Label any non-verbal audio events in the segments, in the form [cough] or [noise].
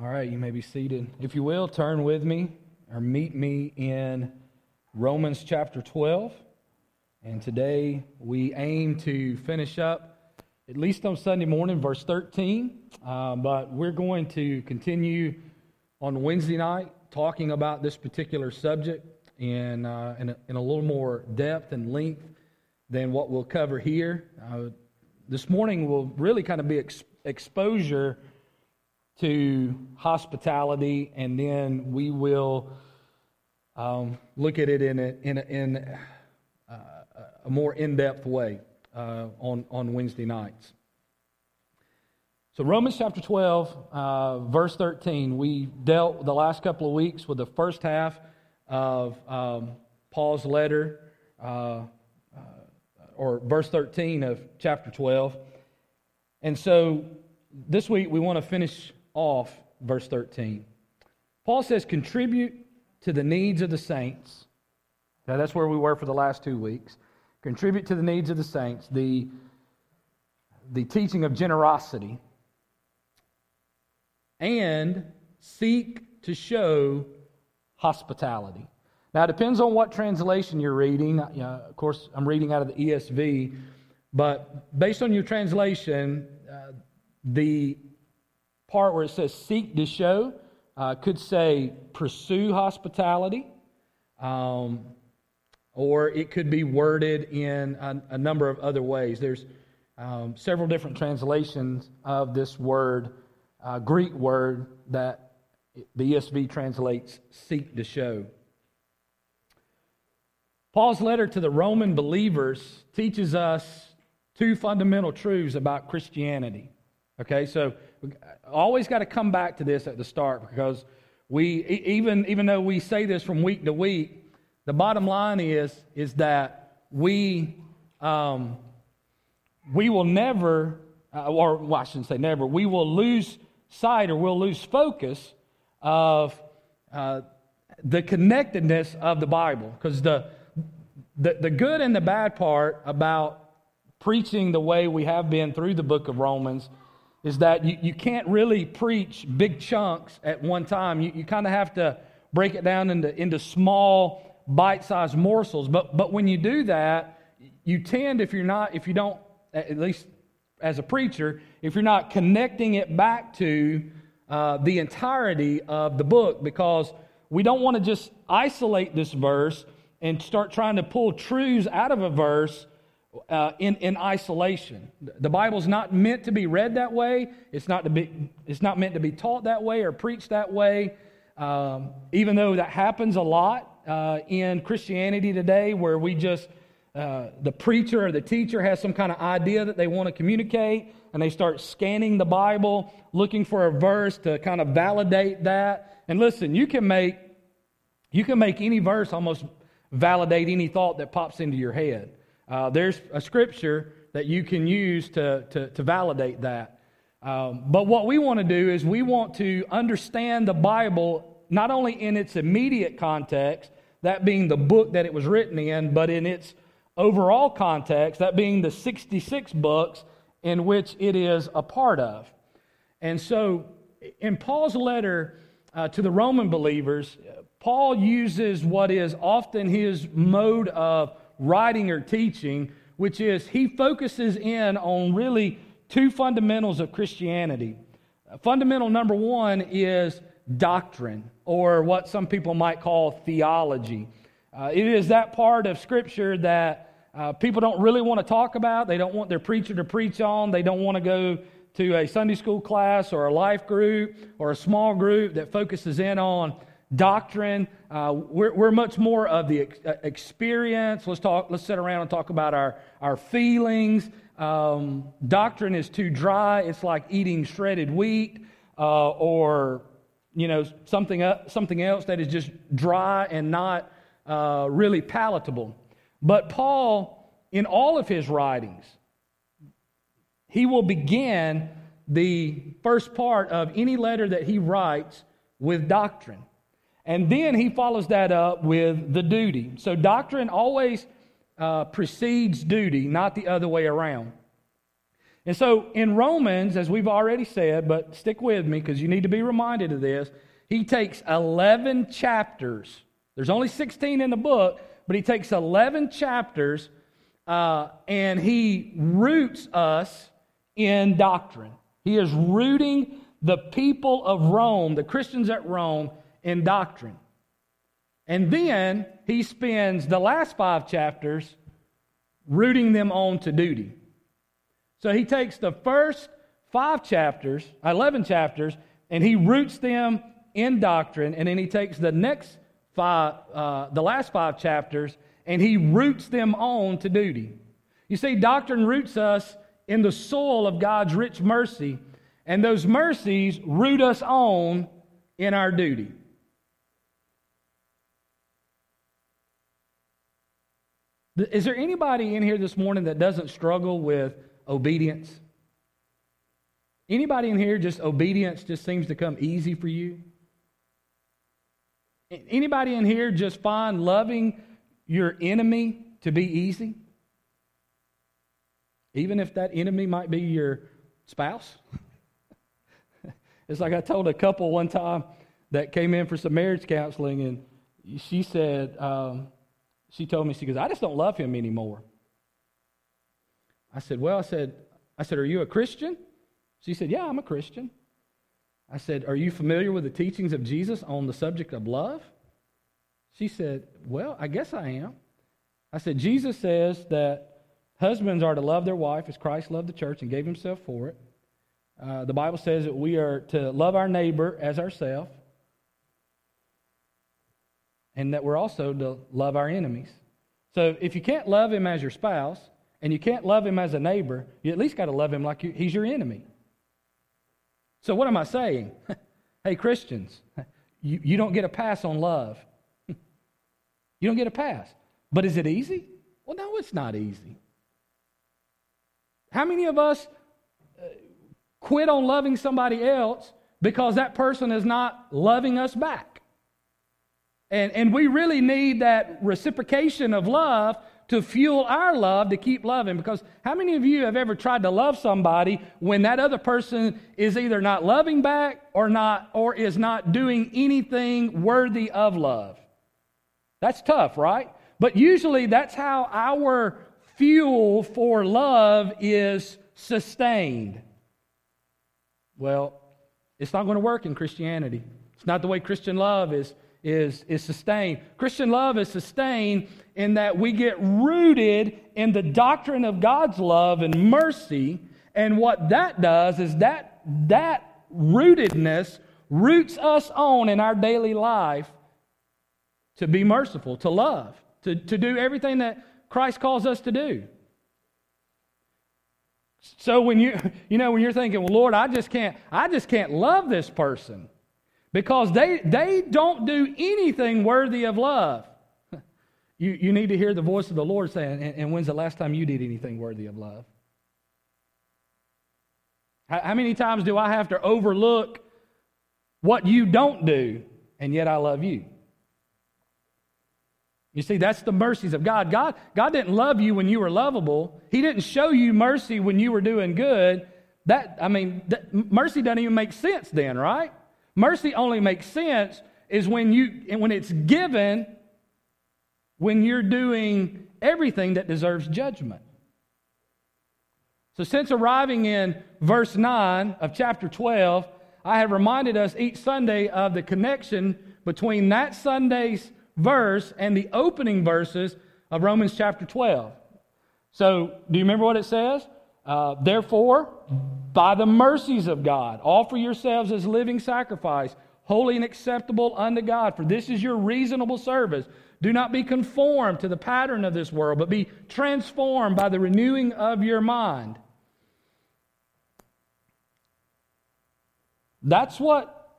All right, you may be seated. If you will, turn with me or meet me in Romans chapter 12. And today we aim to finish up, at least on Sunday morning, verse 13. Uh, but we're going to continue on Wednesday night talking about this particular subject in, uh, in, a, in, a, little more depth and length than what we'll cover here. Uh, this morning will really kind of be ex- exposure to hospitality, and then we will um, look at it in a, in a, in a, a more in depth way uh, on, on Wednesday nights. So, Romans chapter 12, uh, verse 13, we dealt the last couple of weeks with the first half of um, Paul's letter, uh, uh or verse 13 of chapter 12. And so, this week we want to finish off verse 13. Paul says, contribute to the needs of the saints. Now, that's where we were for the last two weeks. Contribute to the needs of the saints, the, the teaching of generosity, and seek to show hospitality. Now, it depends on what translation you're reading. Uh, of course, I'm reading out of the ESV, but based on your translation, uh, the part where it says seek to show uh, could say pursue hospitality, um, or it could be worded in a, a number of other ways. There's um, several different translations of this word, uh, Greek word, that the ESV translates seek to show. Paul's letter to the Roman believers teaches us two fundamental truths about Christianity. Okay, so always got to come back to this at the start because we even even though we say this from week to week, the bottom line is is that we um, we will never, uh, or well, I shouldn't say never, we will lose sight or we'll lose focus of uh, the connectedness of the Bible. Because the, the the good and the bad part about preaching the way we have been through the book of Romans is that you, you can't really preach big chunks at one time. You, you kind of have to break it down into, into small, bite sized morsels. But, but when you do that, you tend, if you're not, if you don't, at least as a preacher, if you're not connecting it back to uh, the entirety of the book, because we don't want to just isolate this verse and start trying to pull truths out of a verse uh, in, in isolation. The Bible's not meant to be read that way. It's not, to be, it's not meant to be taught that way or preached that way. Um, even though that happens a lot uh, in Christianity today, where we just, uh, the preacher or the teacher has some kind of idea that they want to communicate, and they start scanning the Bible, looking for a verse to kind of validate that. And listen, you can make, you can make any verse almost validate any thought that pops into your head. Uh, there's a scripture that you can use to, to, to validate that. Um, but what we want to do is we want to understand the Bible not only in its immediate context, that being the book that it was written in, but in its overall context, that being the 66 books in which it is a part of. And so, in Paul's letter uh, to the Roman believers, Paul uses what is often his mode of writing or teaching, which is he focuses in on really two fundamentals of Christianity. Fundamental number one is doctrine, or what some people might call theology. Uh, it is that part of Scripture that uh, people don't really want to talk about. They don't want their preacher to preach on. They don't want to go to a Sunday school class or a life group or a small group that focuses in on doctrine. Uh, we're, we're much more of the ex- uh, experience. Let's talk. Let's sit around and talk about our our feelings. Um, doctrine is too dry. It's like eating shredded wheat uh, or you know something uh, something else that is just dry and not uh, really palatable. But Paul, in all of his writings, he will begin the first part of any letter that he writes with doctrine. And then he follows that up with the duty. So doctrine always uh, precedes duty, not the other way around. And so in Romans, as we've already said, but stick with me because you need to be reminded of this, he takes 11 chapters. There's only 16 in the book, but he takes 11 chapters uh, and he roots us in doctrine. He is rooting the people of Rome, the Christians at Rome, in doctrine. And then he spends the last five chapters rooting them on to duty. So he takes the first five chapters, 11 chapters, and he roots them in doctrine, and then he takes the next five, uh, the last five chapters, and he roots them on to duty. You see, doctrine roots us in the soil of God's rich mercy, and those mercies root us on in our duty. Is there anybody in here this morning that doesn't struggle with obedience? Anybody in here just obedience just seems to come easy for you? Anybody in here just find loving your enemy to be easy? Even if that enemy might be your spouse? [laughs] it's like I told a couple one time that came in for some marriage counseling, and she said, um, she told me, she goes, I just don't love him anymore. I said, Well, I said, I said, Are you a Christian? She said, Yeah, I'm a Christian. I said, Are you familiar with the teachings of Jesus on the subject of love? She said, Well, I guess I am. I said, Jesus says that husbands are to love their wife as Christ loved the church and gave himself for it. Uh, the Bible says that we are to love our neighbor as ourselves and that we're also to love our enemies. So if you can't love him as your spouse and you can't love him as a neighbor, you at least got to love him like you, he's your enemy. So what am I saying? [laughs] hey, Christians, [laughs] you, you don't get a pass on love. [laughs] you don't get a pass. But is it easy? Well, no, it's not easy. How many of us uh, quit on loving somebody else because that person is not loving us back? And, and we really need that reciprocation of love to fuel our love to keep loving. Because how many of you have ever tried to love somebody when that other person is either not loving back or not or is not doing anything worthy of love? That's tough, right? But usually that's how our fuel for love is sustained. Well, it's not going to work in Christianity. It's not the way Christian love is is, is sustained. Christian love is sustained in that we get rooted in the doctrine of God's love and mercy. And what that does is that, that rootedness roots us on in our daily life to be merciful, to love, to, to do everything that Christ calls us to do. So when you [laughs] you know when you're thinking, well, Lord, I just can't I just can't love this person because they, they don't do anything worthy of love. [laughs] You, you need to hear the voice of the Lord saying, and, and when's the last time you did anything worthy of love? How, how many times do I have to overlook what you don't do, and yet I love you? You see, that's the mercies of God. God, God didn't love you when you were lovable. He didn't show you mercy when you were doing good. That I mean, that, mercy doesn't even make sense then, right? Mercy only makes sense is when you when it's given when you're doing everything that deserves judgment. So since arriving in verse 9 of chapter 12, I have reminded us each Sunday of the connection between that Sunday's verse and the opening verses of Romans chapter 12. So, do you remember what it says? Uh, Therefore, by the mercies of God, offer yourselves as living sacrifice, holy and acceptable unto God, for this is your reasonable service. Do not be conformed to the pattern of this world, but be transformed by the renewing of your mind. That's what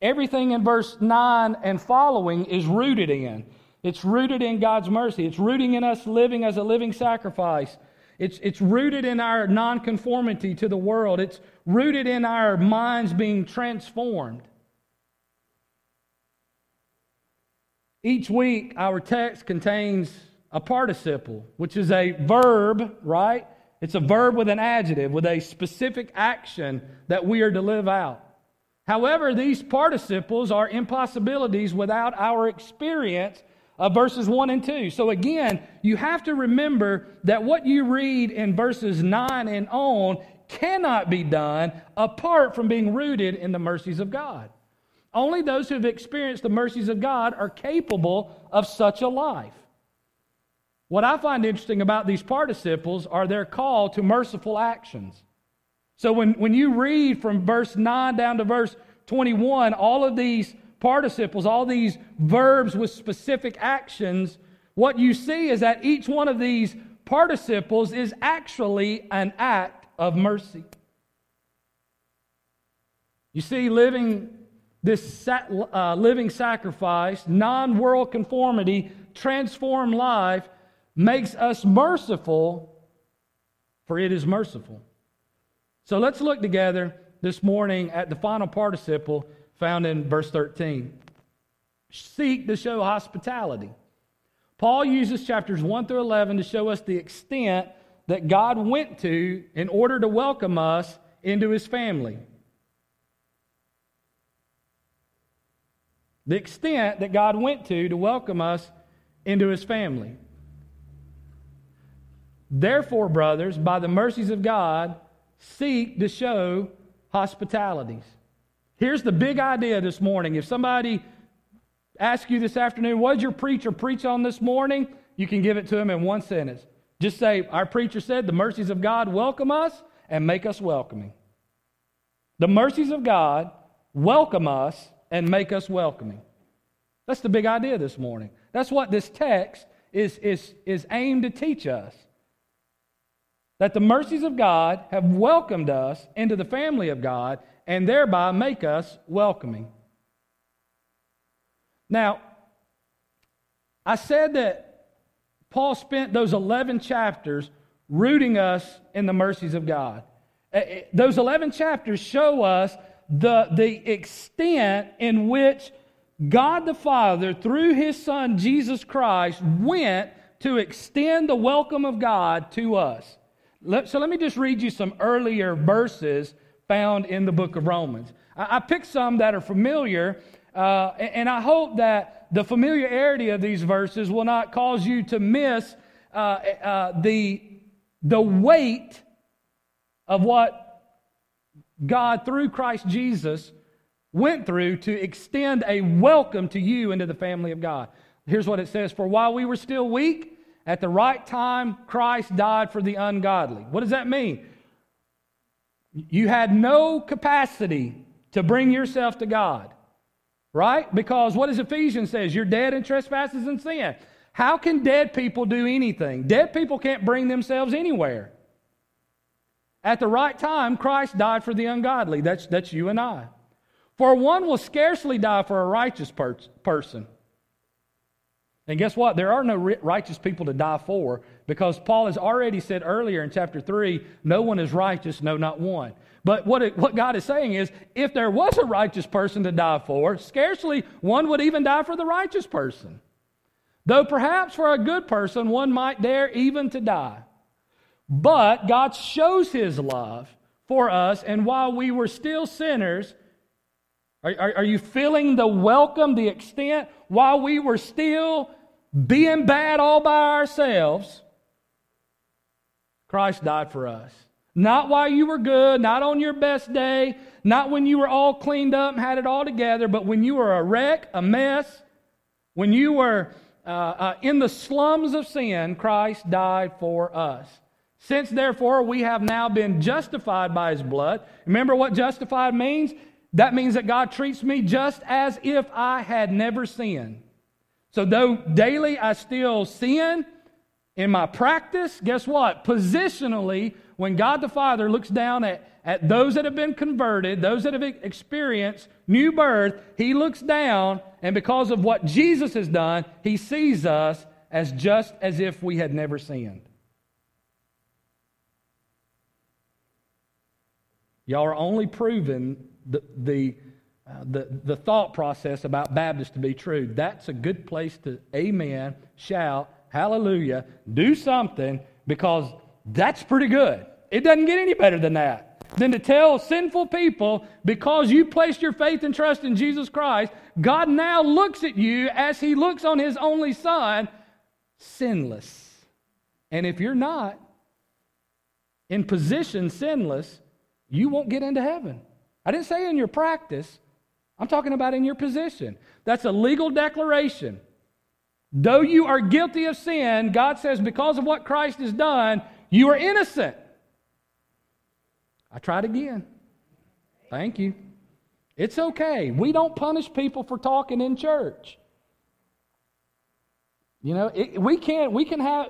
everything in verse 9 and following is rooted in. It's rooted in God's mercy. It's rooting in us living as a living sacrifice it's, it's rooted in our nonconformity to the world. It's rooted in our minds being transformed. Each week, our text contains a participle, which is a verb, right? It's a verb with an adjective, with a specific action that we are to live out. However, these participles are impossibilities without our experience of verses 1 and 2. So again, you have to remember that what you read in verses 9 and on cannot be done apart from being rooted in the mercies of God. Only those who have experienced the mercies of God are capable of such a life. What I find interesting about these participles are their call to merciful actions. So when, when you read from verse 9 down to verse 21, all of these participles, all these verbs with specific actions, what you see is that each one of these participles is actually an act of mercy. You see, living this uh, living sacrifice, non world conformity, transformed life makes us merciful, for it is merciful. So let's look together this morning at the final participle found in verse 13. Seek to show hospitality. Paul uses chapters 1 through 11 to show us the extent that God went to in order to welcome us into his family. The extent that God went to to welcome us into his family. Therefore, brothers, by the mercies of God, seek to show hospitalities. Here's the big idea this morning. If somebody asks you this afternoon, what did your preacher preach on this morning? You can give it to him in one sentence. Just say, Our preacher said, the mercies of God welcome us and make us welcoming. The mercies of God welcome us and make us welcoming. That's the big idea this morning. That's what this text is, is, is aimed to teach us that the mercies of God have welcomed us into the family of God and thereby make us welcoming. Now, I said that Paul spent those 11 chapters rooting us in the mercies of God. Eh, eh, those 11 chapters show us the, the extent in which God the Father, through his Son Jesus Christ, went to extend the welcome of God to us. So let me just read you some earlier verses found in the book of Romans. I picked some that are familiar, uh, and I hope that the familiarity of these verses will not cause you to miss uh, uh, the, the weight of what God, through Christ Jesus, went through to extend a welcome to you into the family of God. Here's what it says For while we were still weak, at the right time, Christ died for the ungodly. What does that mean? You had no capacity to bring yourself to God, right? Because what does Ephesians says? You're dead in trespasses and sin. How can dead people do anything? Dead people can't bring themselves anywhere. At the right time, Christ died for the ungodly. That's, that's you and I. For one will scarcely die for a righteous per- person. And guess what? There are no righteous people to die for because Paul has already said earlier in chapter 3 no one is righteous, no, not one. But what, it, what God is saying is if there was a righteous person to die for, scarcely one would even die for the righteous person. Though perhaps for a good person, one might dare even to die. But God shows his love for us, and while we were still sinners, are, are, are, you feeling the welcome, the extent? While we were still being bad all by ourselves, Christ died for us. Not while you were good, not on your best day, not when you were all cleaned up and had it all together, but when you were a wreck, a mess, when you were uh, uh, in the slums of sin, Christ died for us. Since therefore we have now been justified by his blood, remember what justified means? That means that God treats me just as if I had never sinned. So, though daily I still sin in my practice, guess what? Positionally, when God the Father looks down at, at those that have been converted, those that have experienced new birth, He looks down, and because of what Jesus has done, He sees us as just as if we had never sinned. Y'all are only proving the, the uh, the, the thought process about Baptists to be true. That's a good place to amen, shout, hallelujah, do something because That's pretty good. It doesn't get any better than that. Than to tell sinful people, because you placed your faith and trust in Jesus Christ, God now looks at you as He looks on His only Son, sinless. And if you're not in position sinless, you won't get into heaven. I didn't say in your practice, I'm talking about in your position. That's a legal declaration. Though you are guilty of sin, God says, because of what Christ has done, you are innocent. I tried again. Thank you. It's okay. We don't punish people for talking in church. You know, it, we can we can have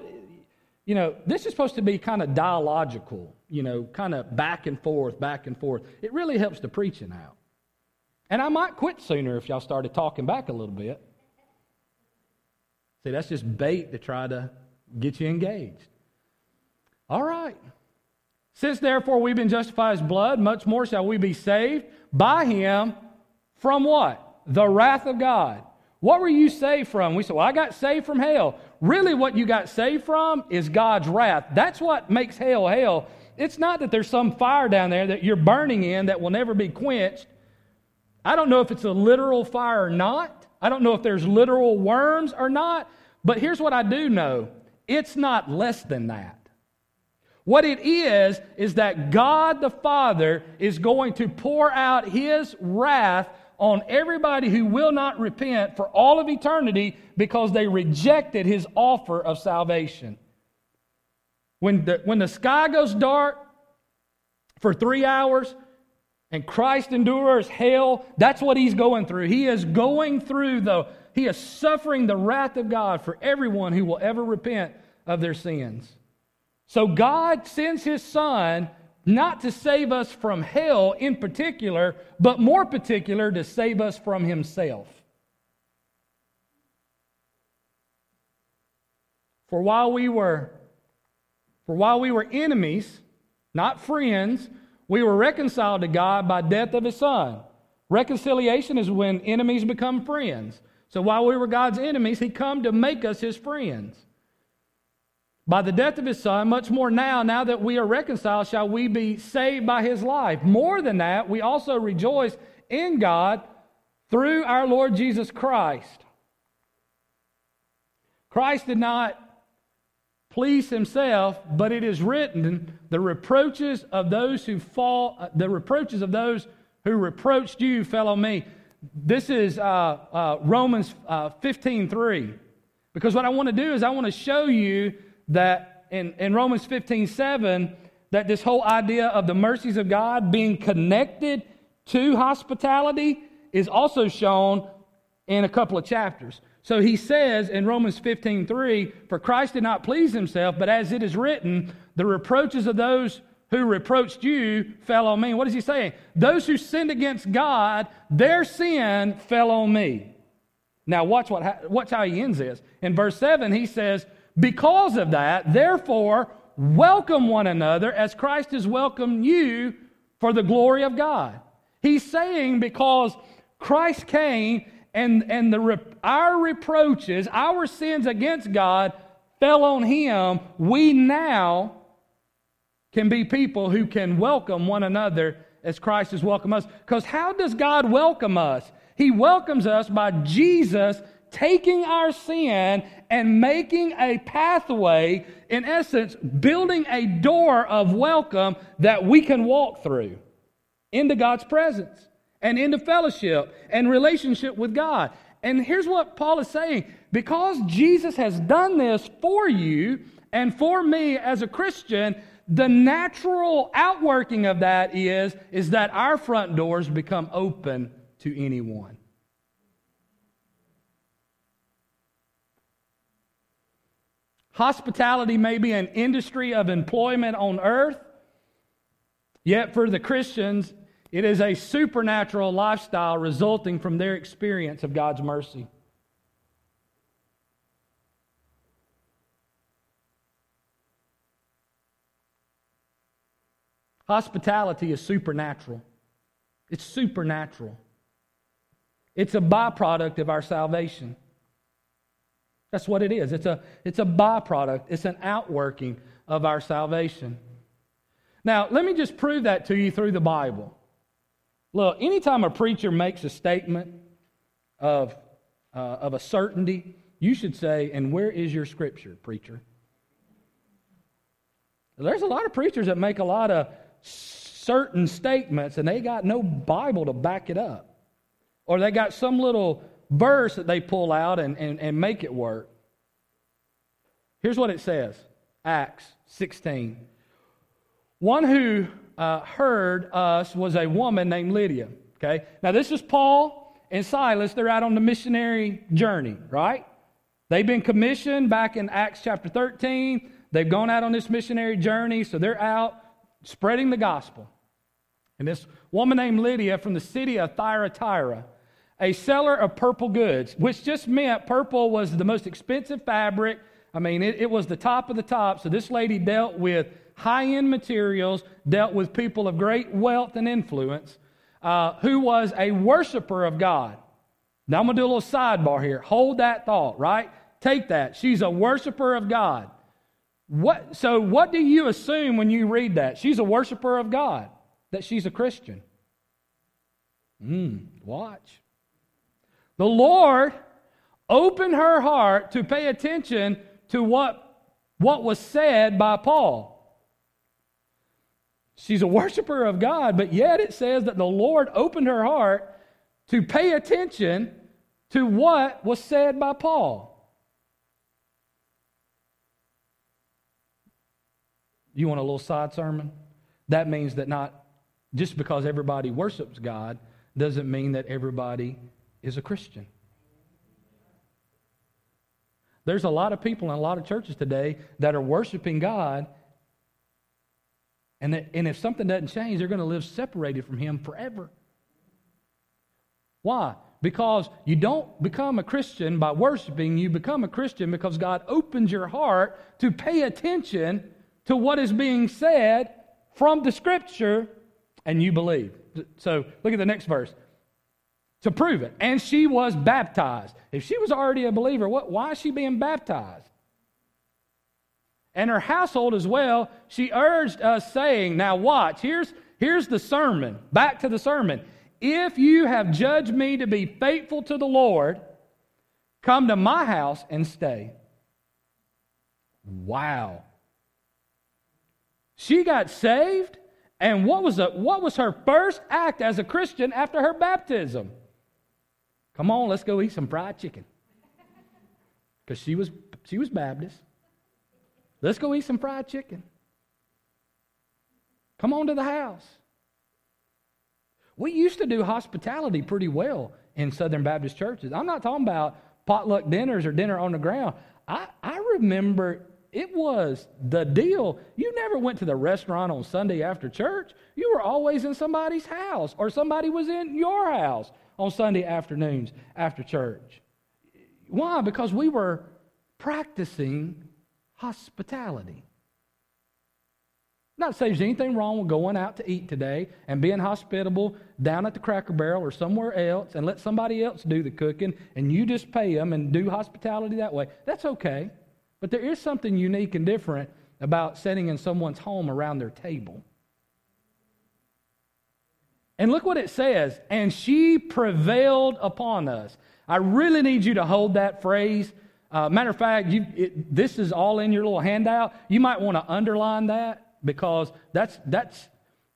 you know, this is supposed to be kind of dialogical, you know, kind of back and forth, back and forth. It really helps the preaching out. And I might quit sooner if y'all started talking back a little bit. See, that's just bait to try to get you engaged. All right. Since therefore we've been justified as blood, much more shall we be saved by him from what? The wrath of God. What were you saved from? We said, Well, I got saved from hell. Really, what you got saved from is God's wrath. That's what makes hell hell. It's not that there's some fire down there that you're burning in that will never be quenched. I don't know if it's a literal fire or not. I don't know if there's literal worms or not. But here's what I do know it's not less than that. What it is, is that God the Father is going to pour out His wrath on everybody who will not repent for all of eternity because they rejected his offer of salvation. When the, when the sky goes dark for three hours and Christ endures hell, that's what he's going through. He is going through, though, he is suffering the wrath of God for everyone who will ever repent of their sins. So God sends his son not to save us from hell in particular, but more particular to save us from himself. For while we were for while we were enemies, not friends, we were reconciled to God by death of his son. Reconciliation is when enemies become friends. So while we were God's enemies, he come to make us his friends. By the death of his son, much more now, now that we are reconciled, shall we be saved by his life. More than that, we also rejoice in God through our Lord Jesus Christ. Christ did not please himself, but it is written, the reproaches of those who fall, the reproaches of those who reproached you fell on me. This is uh, uh, Romans uh, 15 3. Because what I want to do is I want to show you that in, in Romans 15 7, that this whole idea of the mercies of God being connected to hospitality is also shown in a couple of chapters. So he says in Romans 15 3, For Christ did not please himself, but as it is written, the reproaches of those who reproached you fell on me. What is he saying? Those who sinned against God, their sin fell on me. Now, watch, what, watch how he ends this. In verse 7, he says, because of that, therefore, welcome one another as Christ has welcomed you for the glory of God. He's saying because Christ came and, and the, our reproaches, our sins against God fell on him, we now can be people who can welcome one another as Christ has welcomed us. Because how does God welcome us? He welcomes us by Jesus taking our sin and making a pathway, in essence, building a door of welcome that we can walk through into God's presence and into fellowship and relationship with God. And here's what Paul is saying because Jesus has done this for you and for me as a Christian, the natural outworking of that is, is that our front doors become open to anyone. Hospitality may be an industry of employment on earth, yet for the Christians, it is a supernatural lifestyle resulting from their experience of God's mercy. Hospitality is supernatural. It's supernatural. It's a byproduct of our salvation. That's what it is. It's a, it's a byproduct, it's an outworking of our salvation. Now, let me just prove that to you through the Bible. Look, anytime a preacher makes a statement of, uh, of a certainty, you should say, And where is your scripture, preacher? There's a lot of preachers that make a lot of certain statements and they got no Bible to back it up. Or they got some little verse that they pull out and, and, and make it work. Here's what it says Acts 16. One who uh, heard us was a woman named Lydia. Okay? Now, this is Paul and Silas. They're out on the missionary journey, right? They've been commissioned back in Acts chapter 13. They've gone out on this missionary journey, so they're out spreading the gospel. And this woman named Lydia from the city of Thyatira, a seller of purple goods, which just meant purple was the most expensive fabric. I mean, it, it was the top of the top. So this lady dealt with high end materials, dealt with people of great wealth and influence, uh, who was a worshiper of God. Now I'm going to do a little sidebar here. Hold that thought, right? Take that. She's a worshiper of God. What, so, what do you assume when you read that? She's a worshiper of God, that she's a Christian. Hmm, watch. The Lord opened her heart to pay attention to what, what was said by Paul. She's a worshiper of God, but yet it says that the Lord opened her heart to pay attention to what was said by Paul. You want a little side sermon? That means that not just because everybody worships God doesn't mean that everybody is a Christian. There's a lot of people in a lot of churches today that are worshiping God and, that, and if something doesn't change, they're going to live separated from Him forever. Why? Because you don't become a Christian by worshiping, you become a Christian because God opens your heart to pay attention to what is being said from the Scripture and you believe. So look at the next verse. To prove it. And she was baptized. If she was already a believer, what, why is she being baptized? And her household as well, she urged us, saying, Now watch, here's, here's the sermon. Back to the sermon. If you have judged me to be faithful to the Lord, come to my house and stay. Wow. She got saved, and what was, what was her first act as a Christian after her baptism? Come on, let's go eat some fried chicken. Because she was, she was Baptist. Let's go eat some fried chicken. Come on to the house. We used to do hospitality pretty well in Southern Baptist churches. I'm not talking about potluck dinners or dinner on the ground. I, I remember it was the deal. You never went to the restaurant on Sunday after church. You were always in somebody's house, or somebody was in your house on Sunday afternoons after church. Why? Because we were practicing hospitality. Not say there's anything wrong with going out to eat today and being hospitable down at the Cracker Barrel or somewhere else and let somebody else do the cooking and you just pay them and do hospitality that way. That's okay. But there is something unique and different about sitting in someone's home around their table. And look what it says, and she prevailed upon us. I really need you to hold that phrase uh, matter of fact, you, it, this is all in your little handout. You might want to underline that because that's, that's,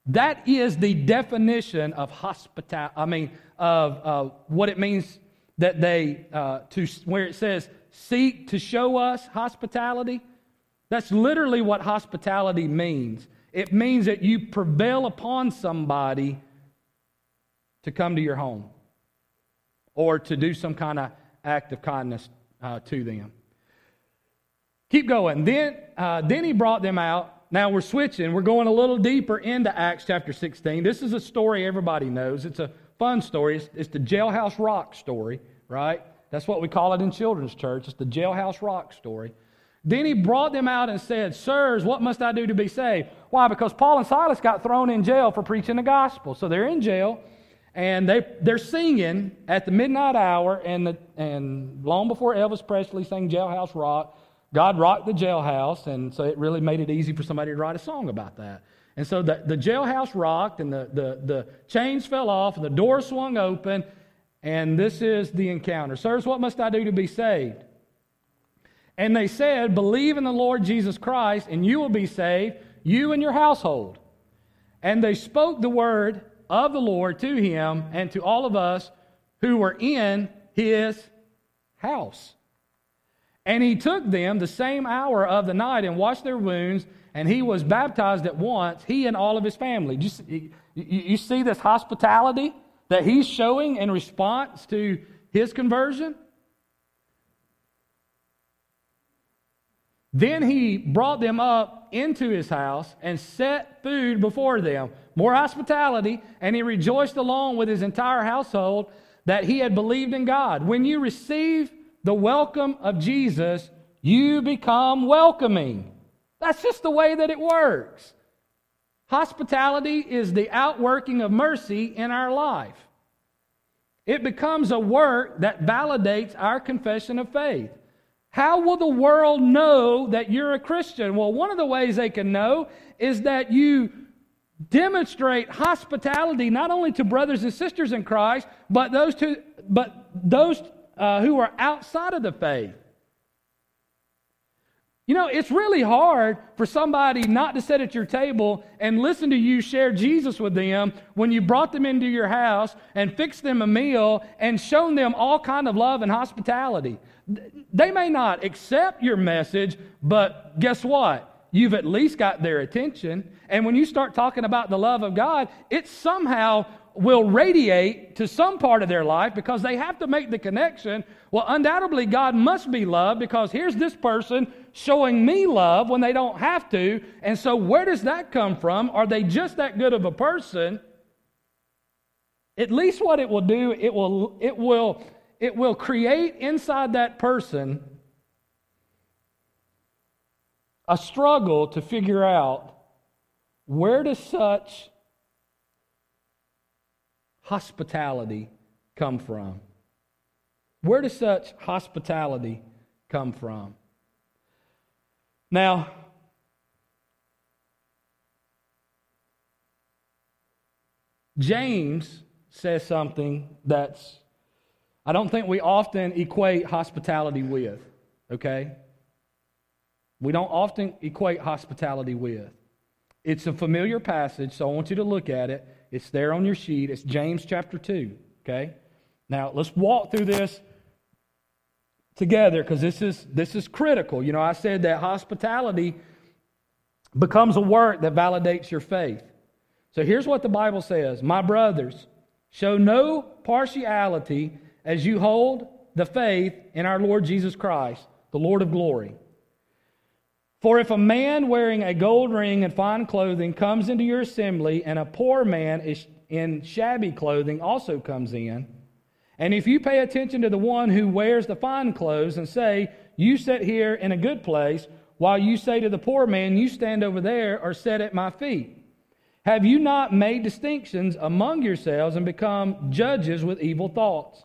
that is the definition of hospitality. I mean, of uh, what it means that they, uh, to, where it says, seek to show us hospitality. That's literally what hospitality means. It means that you prevail upon somebody to come to your home or to do some kind of act of kindness uh, to them. Keep going. Then, uh, then he brought them out. Now we're switching. We're going a little deeper into Acts chapter 16. This is a story everybody knows. It's a fun story. It's, it's the jailhouse rock story, right? That's what we call it in children's church. It's the jailhouse rock story. Then he brought them out and said, Sirs, what must I do to be saved? Why? Because Paul and Silas got thrown in jail for preaching the gospel. So they're in jail and they, they're singing at the midnight hour, and, the, and long before Elvis Presley sang Jailhouse Rock, God rocked the jailhouse, and so it really made it easy for somebody to write a song about that. And so the, the jailhouse rocked, and the, the, the chains fell off, and the door swung open, and this is the encounter. Sirs, what must I do to be saved? And they said, Believe in the Lord Jesus Christ, and you will be saved, you and your household. And they spoke the word of the Lord to him and to all of us who were in his house. And he took them the same hour of the night and washed their wounds, and he was baptized at once, he and all of his family. You see, you see this hospitality that he's showing in response to his conversion? Then he brought them up into his house and set food before them. More hospitality, and he rejoiced along with his entire household that he had believed in God. When you receive the welcome of Jesus, you become welcoming. That's just the way that it works. Hospitality is the outworking of mercy in our life. It becomes a work that validates our confession of faith. How will the world know that you're a Christian? Well, one of the ways they can know is that you demonstrate hospitality not only to brothers and sisters in Christ, but those but those uh, who are outside of the faith. You know, it's really hard for somebody not to sit at your table and listen to you share Jesus with them when you brought them into your house and fixed them a meal and shown them all kind of love and hospitality. They may not accept your message, but guess what? You've at least got their attention. And when you start talking about the love of God, it somehow will radiate to some part of their life because they have to make the connection. Well, undoubtedly, God must be love because here's this person showing me love when they don't have to. And so, where does that come from? Are they just that good of a person? At least what it will do, it will, it will, it will create inside that person a struggle to figure out where does such hospitality come from? Where does such hospitality come from? Now, James says something that's, I don't think we often equate hospitality with, okay? We don't often equate hospitality with. It's a familiar passage, so I want you to look at it. It's there on your sheet. It's James chapter 2. Okay? Now, let's walk through this together because this is, this is critical. You know, I said that hospitality becomes a work that validates your faith. So here's what the Bible says My brothers, show no partiality as you hold the faith in our Lord Jesus Christ, the Lord of glory. For if a man wearing a gold ring and fine clothing comes into your assembly, and a poor man is in shabby clothing also comes in, and if you pay attention to the one who wears the fine clothes and say, You sit here in a good place, while you say to the poor man, You stand over there or sit at my feet, have you not made distinctions among yourselves and become judges with evil thoughts?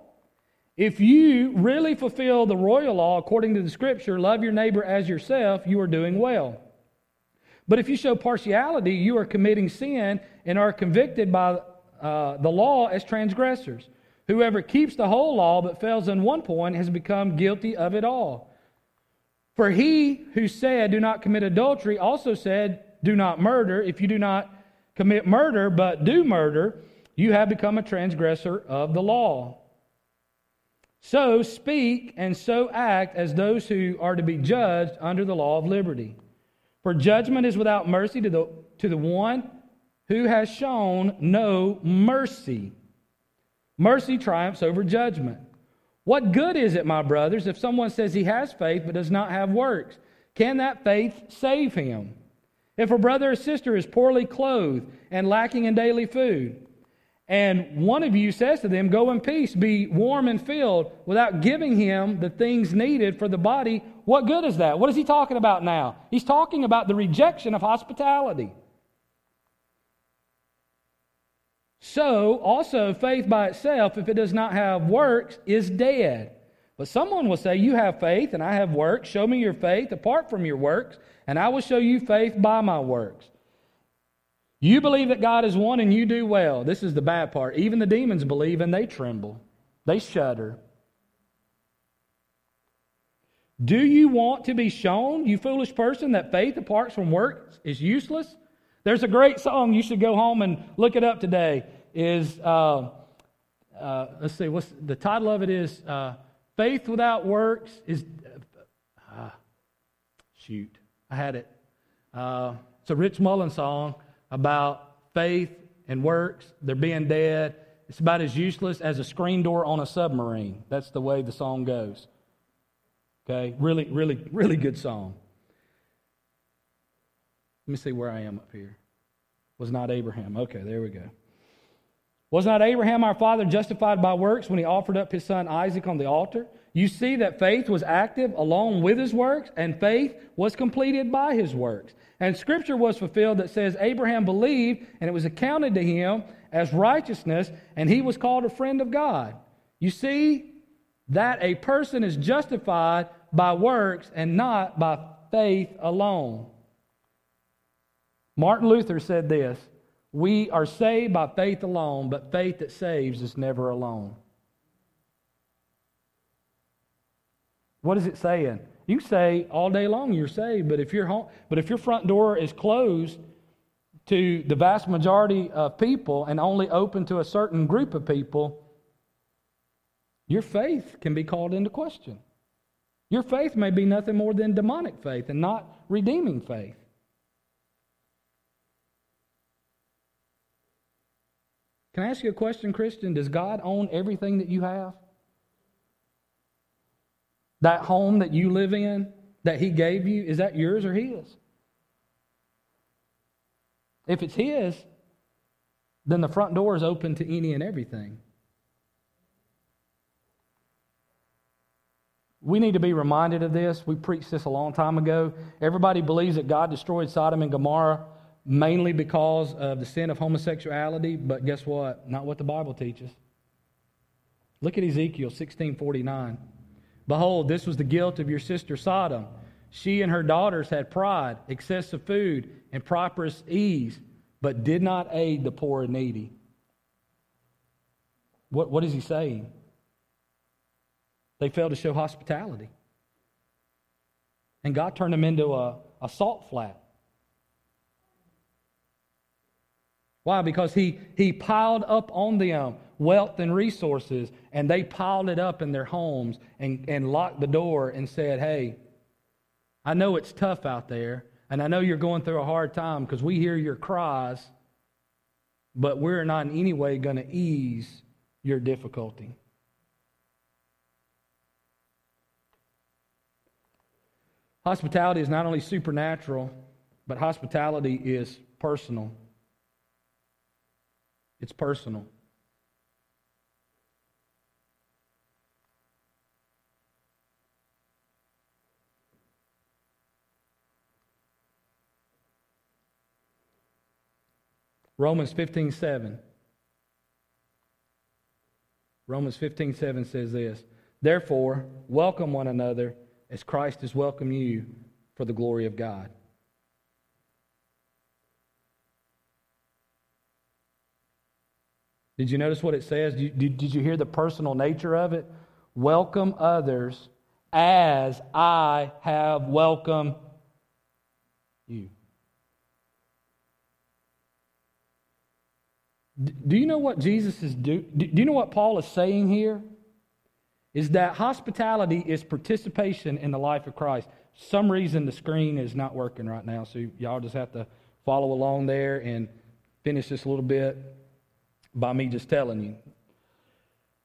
If you really fulfill the royal law according to the scripture, love your neighbor as yourself, you are doing well. But if you show partiality, you are committing sin and are convicted by uh, the law as transgressors. Whoever keeps the whole law but fails in one point has become guilty of it all. For he who said, Do not commit adultery, also said, Do not murder. If you do not commit murder but do murder, you have become a transgressor of the law. So speak and so act as those who are to be judged under the law of liberty. For judgment is without mercy to the, to the one who has shown no mercy. Mercy triumphs over judgment. What good is it, my brothers, if someone says he has faith but does not have works? Can that faith save him? If a brother or sister is poorly clothed and lacking in daily food, and one of you says to them, Go in peace, be warm and filled, without giving him the things needed for the body, what good is that? What is he talking about now? He's talking about the rejection of hospitality. So, also, faith by itself, if it does not have works, is dead. But someone will say, You have faith, and I have works. Show me your faith apart from your works, and I will show you faith by my works. You believe that God is one, and you do well. This is the bad part. Even the demons believe, and they tremble, they shudder. Do you want to be shown, you foolish person, that faith apart from works is useless? There's a great song you should go home and look it up today. Is uh, uh, let's see, what's the title of it? Is uh, faith without works is uh, shoot, I had it. Uh, it's a Rich Mullins song about faith and works. They're being dead. It's about as useless as a screen door on a submarine. That's the way the song goes. Okay, really, really, really good song. Let me see where I am up here. Was not Abraham. Okay, there we go. Was not Abraham our father justified by works when he offered up his son Isaac on the altar? You see that faith was active along with his works, and faith was completed by his works. And scripture was fulfilled that says, Abraham believed, and it was accounted to him as righteousness, and he was called a friend of God. You see that a person is justified by works and not by faith alone. Martin Luther said this We are saved by faith alone, but faith that saves is never alone. What is it saying? You say all day long you're saved, but if your home, but if your front door is closed to the vast majority of people and only open to a certain group of people, your faith can be called into question. Your faith may be nothing more than demonic faith and not redeeming faith. Can I ask you a question, Christian? Does God own everything that you have? That home that you live in, that He gave you, is that yours or His? If it's His, then the front door is open to any and everything. We need to be reminded of this. We preached this a long time ago. Everybody believes that God destroyed Sodom and Gomorrah mainly because of the sin of homosexuality, but guess what? Not what the Bible teaches. Look at Ezekiel 16:49. Behold, this was the guilt of your sister Sodom. She and her daughters had pride, excessive food, and prosperous ease, but did not aid the poor and needy. What, what is he saying? They failed to show hospitality. And God turned them into a, a salt flat. Why? Because he, he piled up on them wealth and resources, and they piled it up in their homes and, and locked the door and said, Hey, I know it's tough out there, and I know you're going through a hard time because we hear your cries, but we're not in any way going to ease your difficulty. Hospitality is not only supernatural, but hospitality is personal. It's personal. Romans 15 7. Romans 15 7 says this Therefore, welcome one another as Christ has welcomed you for the glory of God. Did you notice what it says? Did, you hear the personal nature of it? Welcome others as I have welcomed you. Do you know what Jesus is doing? Do you know what Paul is saying here? Is that hospitality is participation in the life of Christ. some reason the screen is not working right now, so y'all just have to follow along there and finish this a little bit by me just telling you.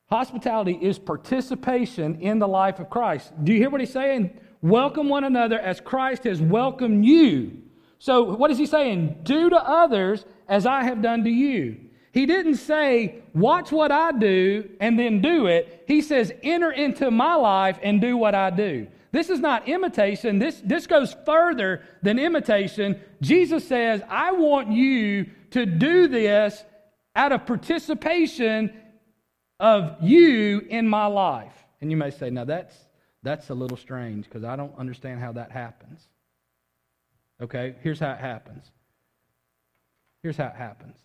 Hospitality is participation in the life of Christ. Do you hear what he's saying? Welcome one another as Christ has welcomed you. So, what is he saying? Do to others as I have done to you. He didn't say, watch what I do and then do it. He says, enter into my life and do what I do. This is not imitation. This, this goes further than imitation. Jesus says, I want you to do this out of participation of you in my life. And you may say, now that's, that's a little strange because I don't understand how that happens. Okay, here's how it happens. Here's how it happens.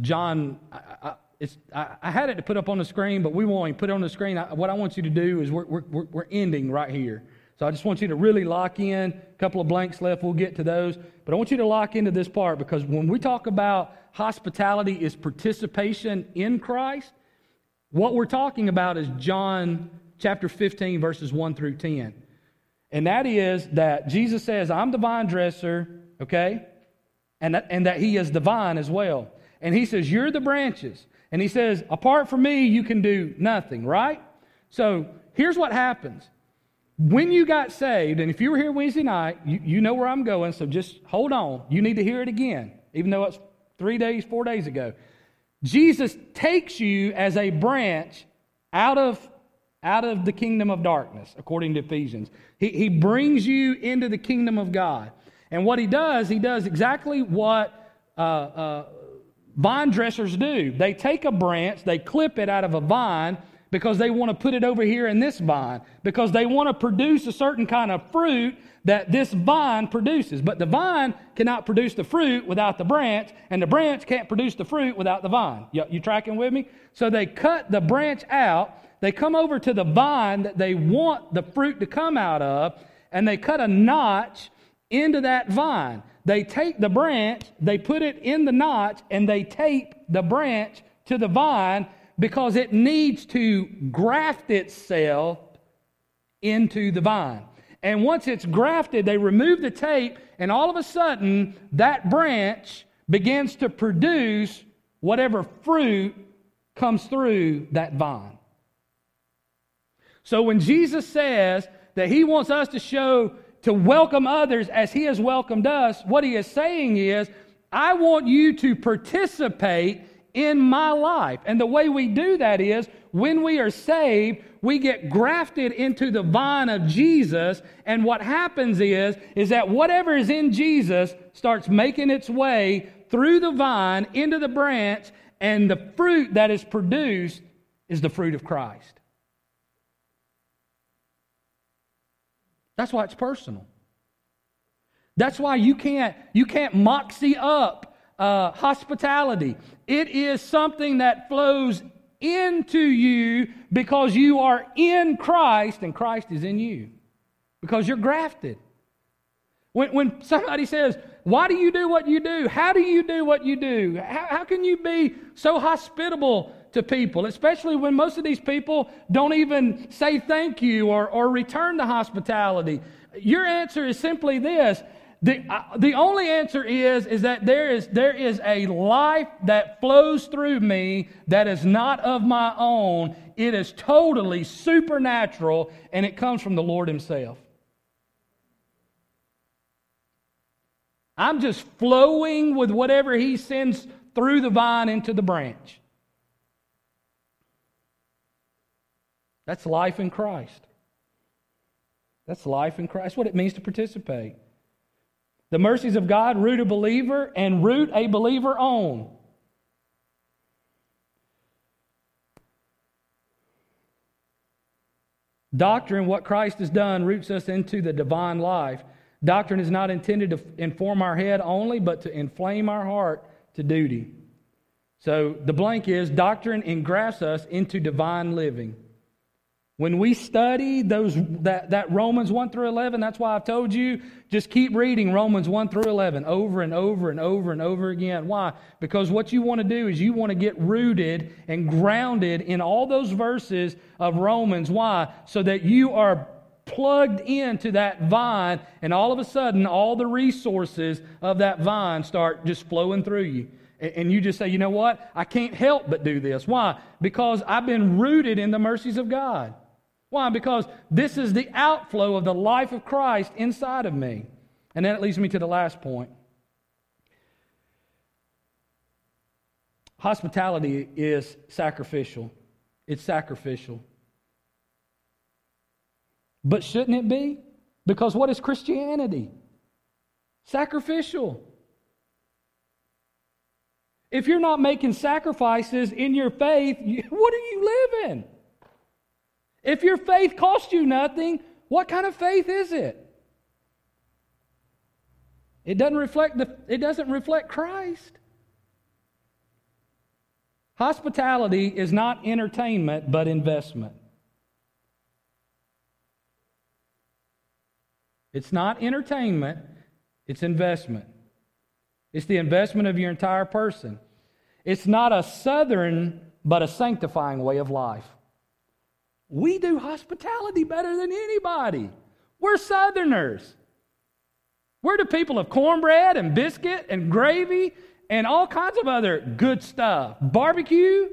John, I, I, I, I, had it to put up on the screen, but we won't put it on the screen. what I want you to do is we're, we're, we're ending right here. So I just want you to really lock in. A couple of blanks left, we'll get to those. But I want you to lock into this part because when we talk about hospitality is participation in Christ, what we're talking about is John chapter 15, verses 1 through 10. And that is that Jesus says, I'm the vine dresser, okay? And that, and that he is divine as well. And he says, You're the branches. And he says, Apart from me, you can do nothing, right? So here's what happens. When you got saved, and if you were here Wednesday night, you, you know where I'm going, so just hold on. You need to hear it again, even though it's three days, four days ago. Jesus takes you as a branch out of, out of the kingdom of darkness, according to Ephesians. He, he brings you into the kingdom of God. And what he does, he does exactly what uh, uh, vine dressers do. They take a branch, they clip it out of a vine, because they want to put it over here in this vine, because they want to produce a certain kind of fruit that this vine produces. But the vine cannot produce the fruit without the branch, and the branch can't produce the fruit without the vine. You, you tracking with me? So they cut the branch out, they come over to the vine that they want the fruit to come out of, and they cut a notch into that vine. They take the branch, they put it in the notch, and they tape the branch to the vine because it needs to graft itself into the vine. And once it's grafted, they remove the tape, and all of a sudden, that branch begins to produce whatever fruit comes through that vine. So when Jesus says that he wants us to show, to welcome others as he has welcomed us, what he is saying is, I want you to participate in my life. And the way we do that is when we are saved, we get grafted into the vine of Jesus. And what happens is, is that whatever is in Jesus starts making its way through the vine into the branch, and the fruit that is produced is the fruit of Christ. That's why it's personal. That's why you can't, you can't moxie up uh, hospitality. It is something that flows into you because you are in Christ and Christ is in you because you're grafted. When, when somebody says, Why do you do what you do? How do you do what you do? How, how can you be so hospitable to people, especially when most of these people don't even say thank you or, or return the hospitality? Your answer is simply this the, uh, the only answer is, is that there is, there is a life that flows through me that is not of my own. It is totally supernatural, and it comes from the Lord Himself. I'm just flowing with whatever He sends through the vine into the branch. That's life in Christ. That's life in Christ. That's what it means to participate. The mercies of God root a believer and root a believer on. Doctrine, what Christ has done, roots us into the divine life. Doctrine is not intended to inform our head only, but to inflame our heart to duty. So the blank is doctrine engrafts us into divine living. When we study those that, that Romans 1 through 11, that's why I've told you just keep reading Romans 1 through 11 over and over and over and over again. Why? Because what you want to do is you want to get rooted and grounded in all those verses of Romans. Why? So that you are plugged into that vine, and all of a sudden, all the resources of that vine start just flowing through you. And you just say, you know what? I can't help but do this. Why? Because I've been rooted in the mercies of God. Why? Because this is the outflow of the life of Christ inside of me. And then it leads me to the last point. Hospitality is sacrificial. It's sacrificial. But shouldn't it be? Because what is Christianity? Sacrificial. If you're not making sacrifices in your faith, [laughs] what are you living? If your faith costs you nothing, what kind of faith is it? It doesn't reflect the, it doesn't reflect Christ. Hospitality is not entertainment, but investment. It's not entertainment, it's investment. It's the investment of your entire person. It's not a southern, but a sanctifying way of life. We do hospitality better than anybody. We're southerners. We're the people of cornbread and biscuit and gravy and all kinds of other good stuff. Barbecue,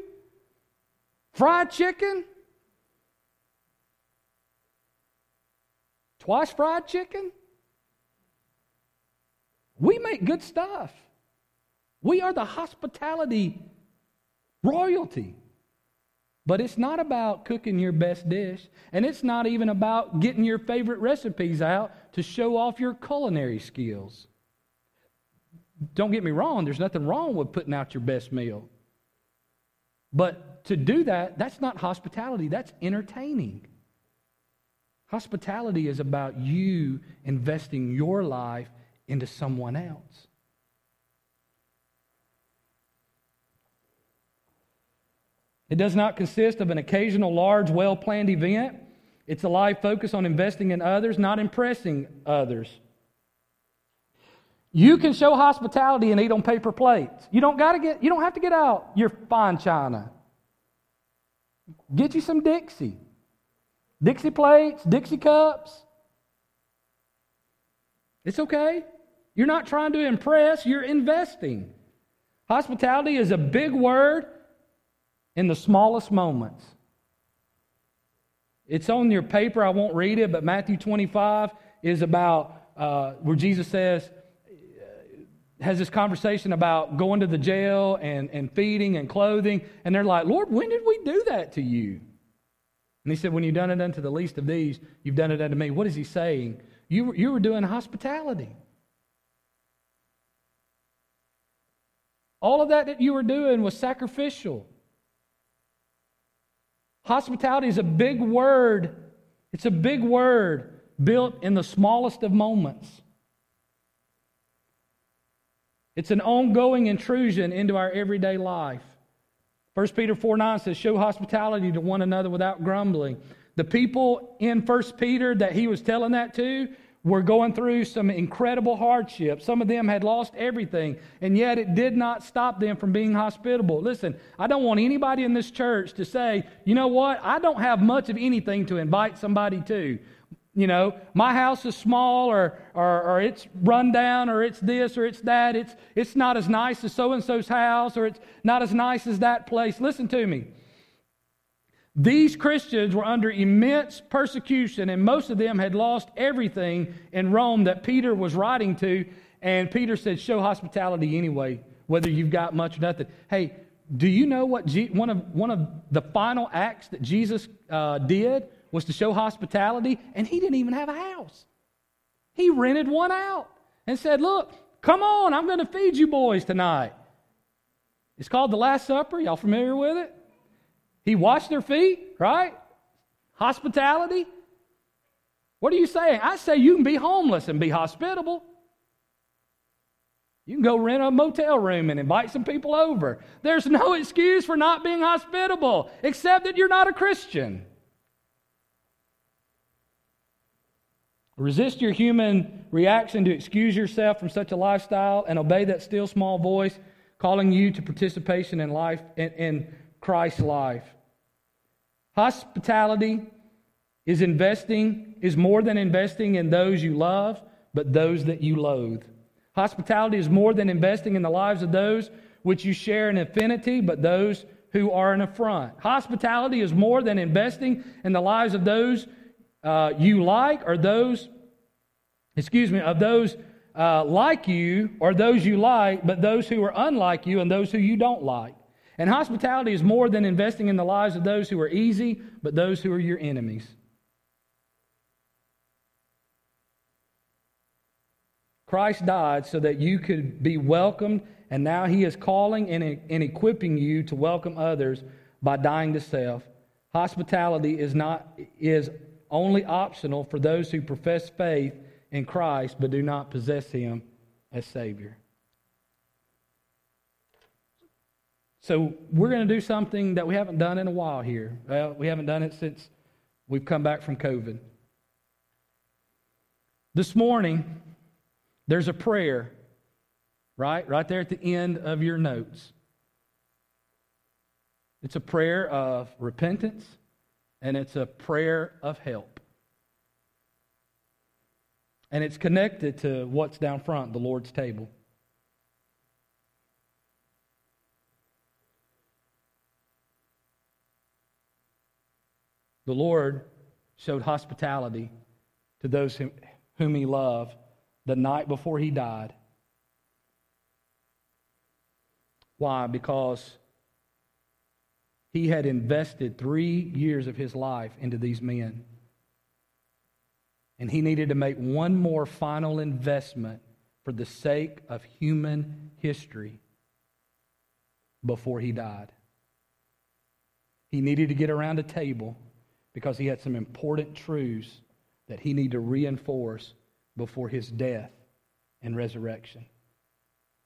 fried chicken, twice fried chicken. We make good stuff. We are the hospitality royalty. But it's not about cooking your best dish, and it's not even about getting your favorite recipes out to show off your culinary skills. Don't get me wrong, there's nothing wrong with putting out your best meal. But to do that, that's not hospitality, that's entertaining. Hospitality is about you investing your life into someone else. It does not consist of an occasional large, well planned event. It's a life focused on investing in others, not impressing others. You can show hospitality and eat on paper plates. You don't got to get you don't have to get out your fine china. Get you some Dixie. Dixie plates, Dixie cups. It's okay. You're not trying to impress, you're investing. Hospitality is a big word in the smallest moments. It's on your paper. I won't read it, but Matthew 25 is about uh, where Jesus says, has this conversation about going to the jail and, and feeding and clothing. And they're like, Lord, when did we do that to you? And he said, When you've done it unto the least of these, you've done it unto me. What is he saying? You, you were doing hospitality. All of that that you were doing was sacrificial. Hospitality is a big word. It's a big word built in the smallest of moments. It's an ongoing intrusion into our everyday life. 1 Peter 4 9 says, Show hospitality to one another without grumbling. The people in 1 Peter that he was telling that to were going through some incredible hardships. Some of them had lost everything, and yet it did not stop them from being hospitable. Listen, I don't want anybody in this church to say, you know what, I don't have much of anything to invite somebody to. You know, my house is small or, or, or, it's run down or it's this or it's that. It's, it's not as nice as so and so's house or it's not as nice as that place. Listen to me. These Christians were under immense persecution, and most of them had lost everything in Rome that Peter was writing to. And Peter said, Show hospitality anyway, whether you've got much or nothing. Hey, do you know what G- one, of, one of the final acts that Jesus uh, did was to show hospitality, and he didn't even have a house. He rented one out and said, Look, come on, I'm going to feed you boys tonight. It's called the Last Supper. Y'all familiar with it? He washed their feet, right? Hospitality. What are you saying? I say you can be homeless and be hospitable. You can go rent a motel room and invite some people over. There's no excuse for not being hospitable, except that you're not a Christian. Resist your human reaction to excuse yourself from such a lifestyle and obey that still small voice calling you to participation in life in, Christ's life. Hospitality is investing is more than investing in those you love, but those that you loathe. Hospitality is more than investing in the lives of those which you share an affinity, but those who are an affront. Hospitality is more than investing in the lives of those uh, you like or those, excuse me, of those uh, like you or those you like, but those who are unlike you and those who you don't like. And hospitality is more than investing in the lives of those who are easy, but those who are your enemies. Christ died so that you could be welcomed, and now he is calling and, and equipping you to welcome others by dying to self. Hospitality is not is only optional for those who profess faith in Christ but do not possess him as Savior. So we're going to do something that we haven't done in a while here. Well, we haven't done it since we've come back from COVID. This morning, there's a prayer, right? Right there at the end of your notes. It's a prayer of repentance and it's a prayer of help. And it's connected to what's down front, the Lord's table. The Lord showed hospitality to those whom he loved the night before he died. Why? Because he had invested three years of his life into these men. And he needed to make one more final investment for the sake of human history before he died. He needed to get around a table because he had some important truths that he needed to reinforce before his death and resurrection.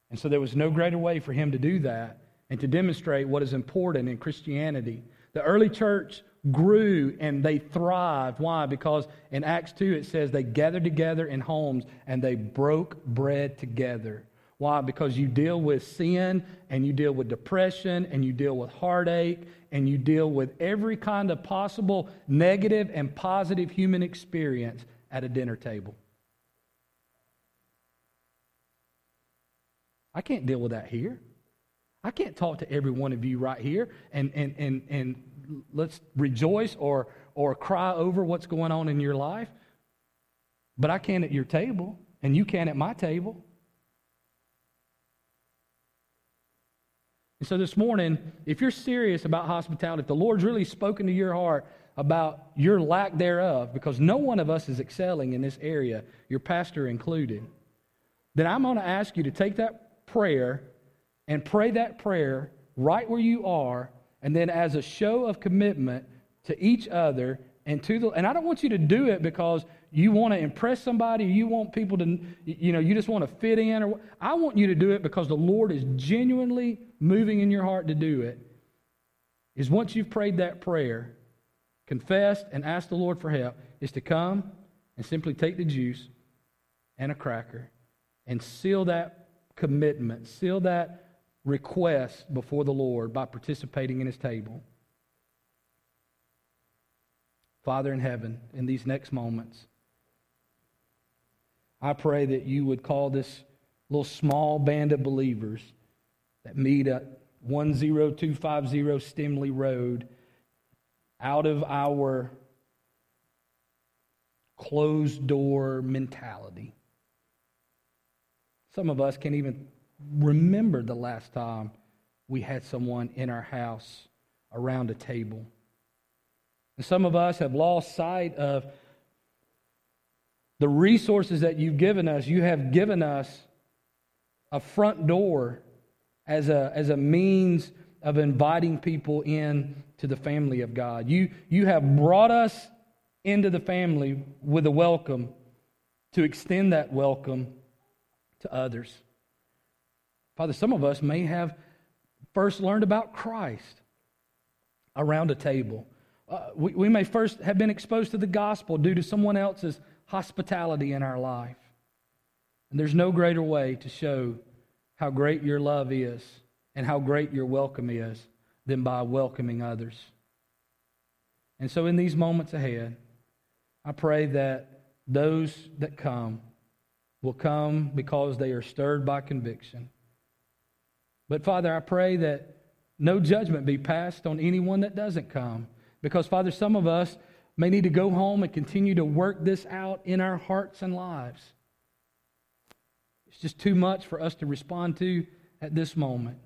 And so there was no greater way for him to do that and to demonstrate what is important in Christianity. The early church grew and they thrived. Why? Because in Acts 2 it says they gathered together in homes and they broke bread together. Why? Because you deal with sin and you deal with depression and you deal with heartache and you deal with every kind of possible negative and positive human experience at a dinner table. I can't deal with that here. I can't talk to every one of you right here and, and, and, and let's rejoice or, or cry over what's going on in your life. But I can at your table, and you can at my table. And so this morning, if you're serious about hospitality, if the Lord's really spoken to your heart about your lack thereof, because no one of us is excelling in this area, your pastor included, then I'm going to ask you to take that prayer and pray that prayer right where you are, and then as a show of commitment to each other and to the and I don't want you to do it because you want to impress somebody, you want people to you know, you just want to fit in or I want you to do it because the Lord is genuinely moving in your heart to do it. Is once you've prayed that prayer, confessed and asked the Lord for help, is to come and simply take the juice and a cracker and seal that commitment, seal that request before the Lord by participating in his table. Father in heaven, in these next moments, I pray that you would call this little small band of believers that meet at 10250 Stimley Road out of our closed door mentality some of us can't even remember the last time we had someone in our house around a table. And some of us have lost sight of the resources that you've given us. You have given us a front door as a, as a means of inviting people in to the family of God. You, you have brought us into the family with a welcome to extend that welcome to others. Father, some of us may have first learned about Christ around a table. Uh, we, we may first have been exposed to the gospel due to someone else's hospitality in our life. And there's no greater way to show how great your love is and how great your welcome is than by welcoming others. And so, in these moments ahead, I pray that those that come will come because they are stirred by conviction. But Father, I pray that no judgment be passed on anyone that doesn't come. Because, Father, some of us may need to go home and continue to work this out in our hearts and lives. It's just too much for us to respond to at this moment.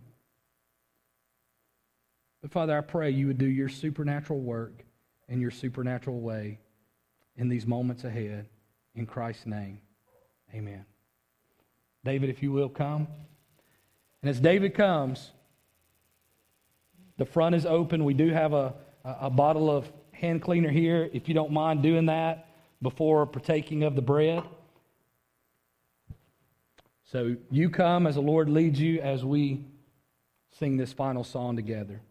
But, Father, I pray you would do your supernatural work in your supernatural way in these moments ahead. In Christ's name, amen. David, if you will, come. And as David comes, the front is open. We do have a, a bottle of hand cleaner here, if you don't mind doing that before partaking of the bread. So you come as the Lord leads you as we sing this final song together.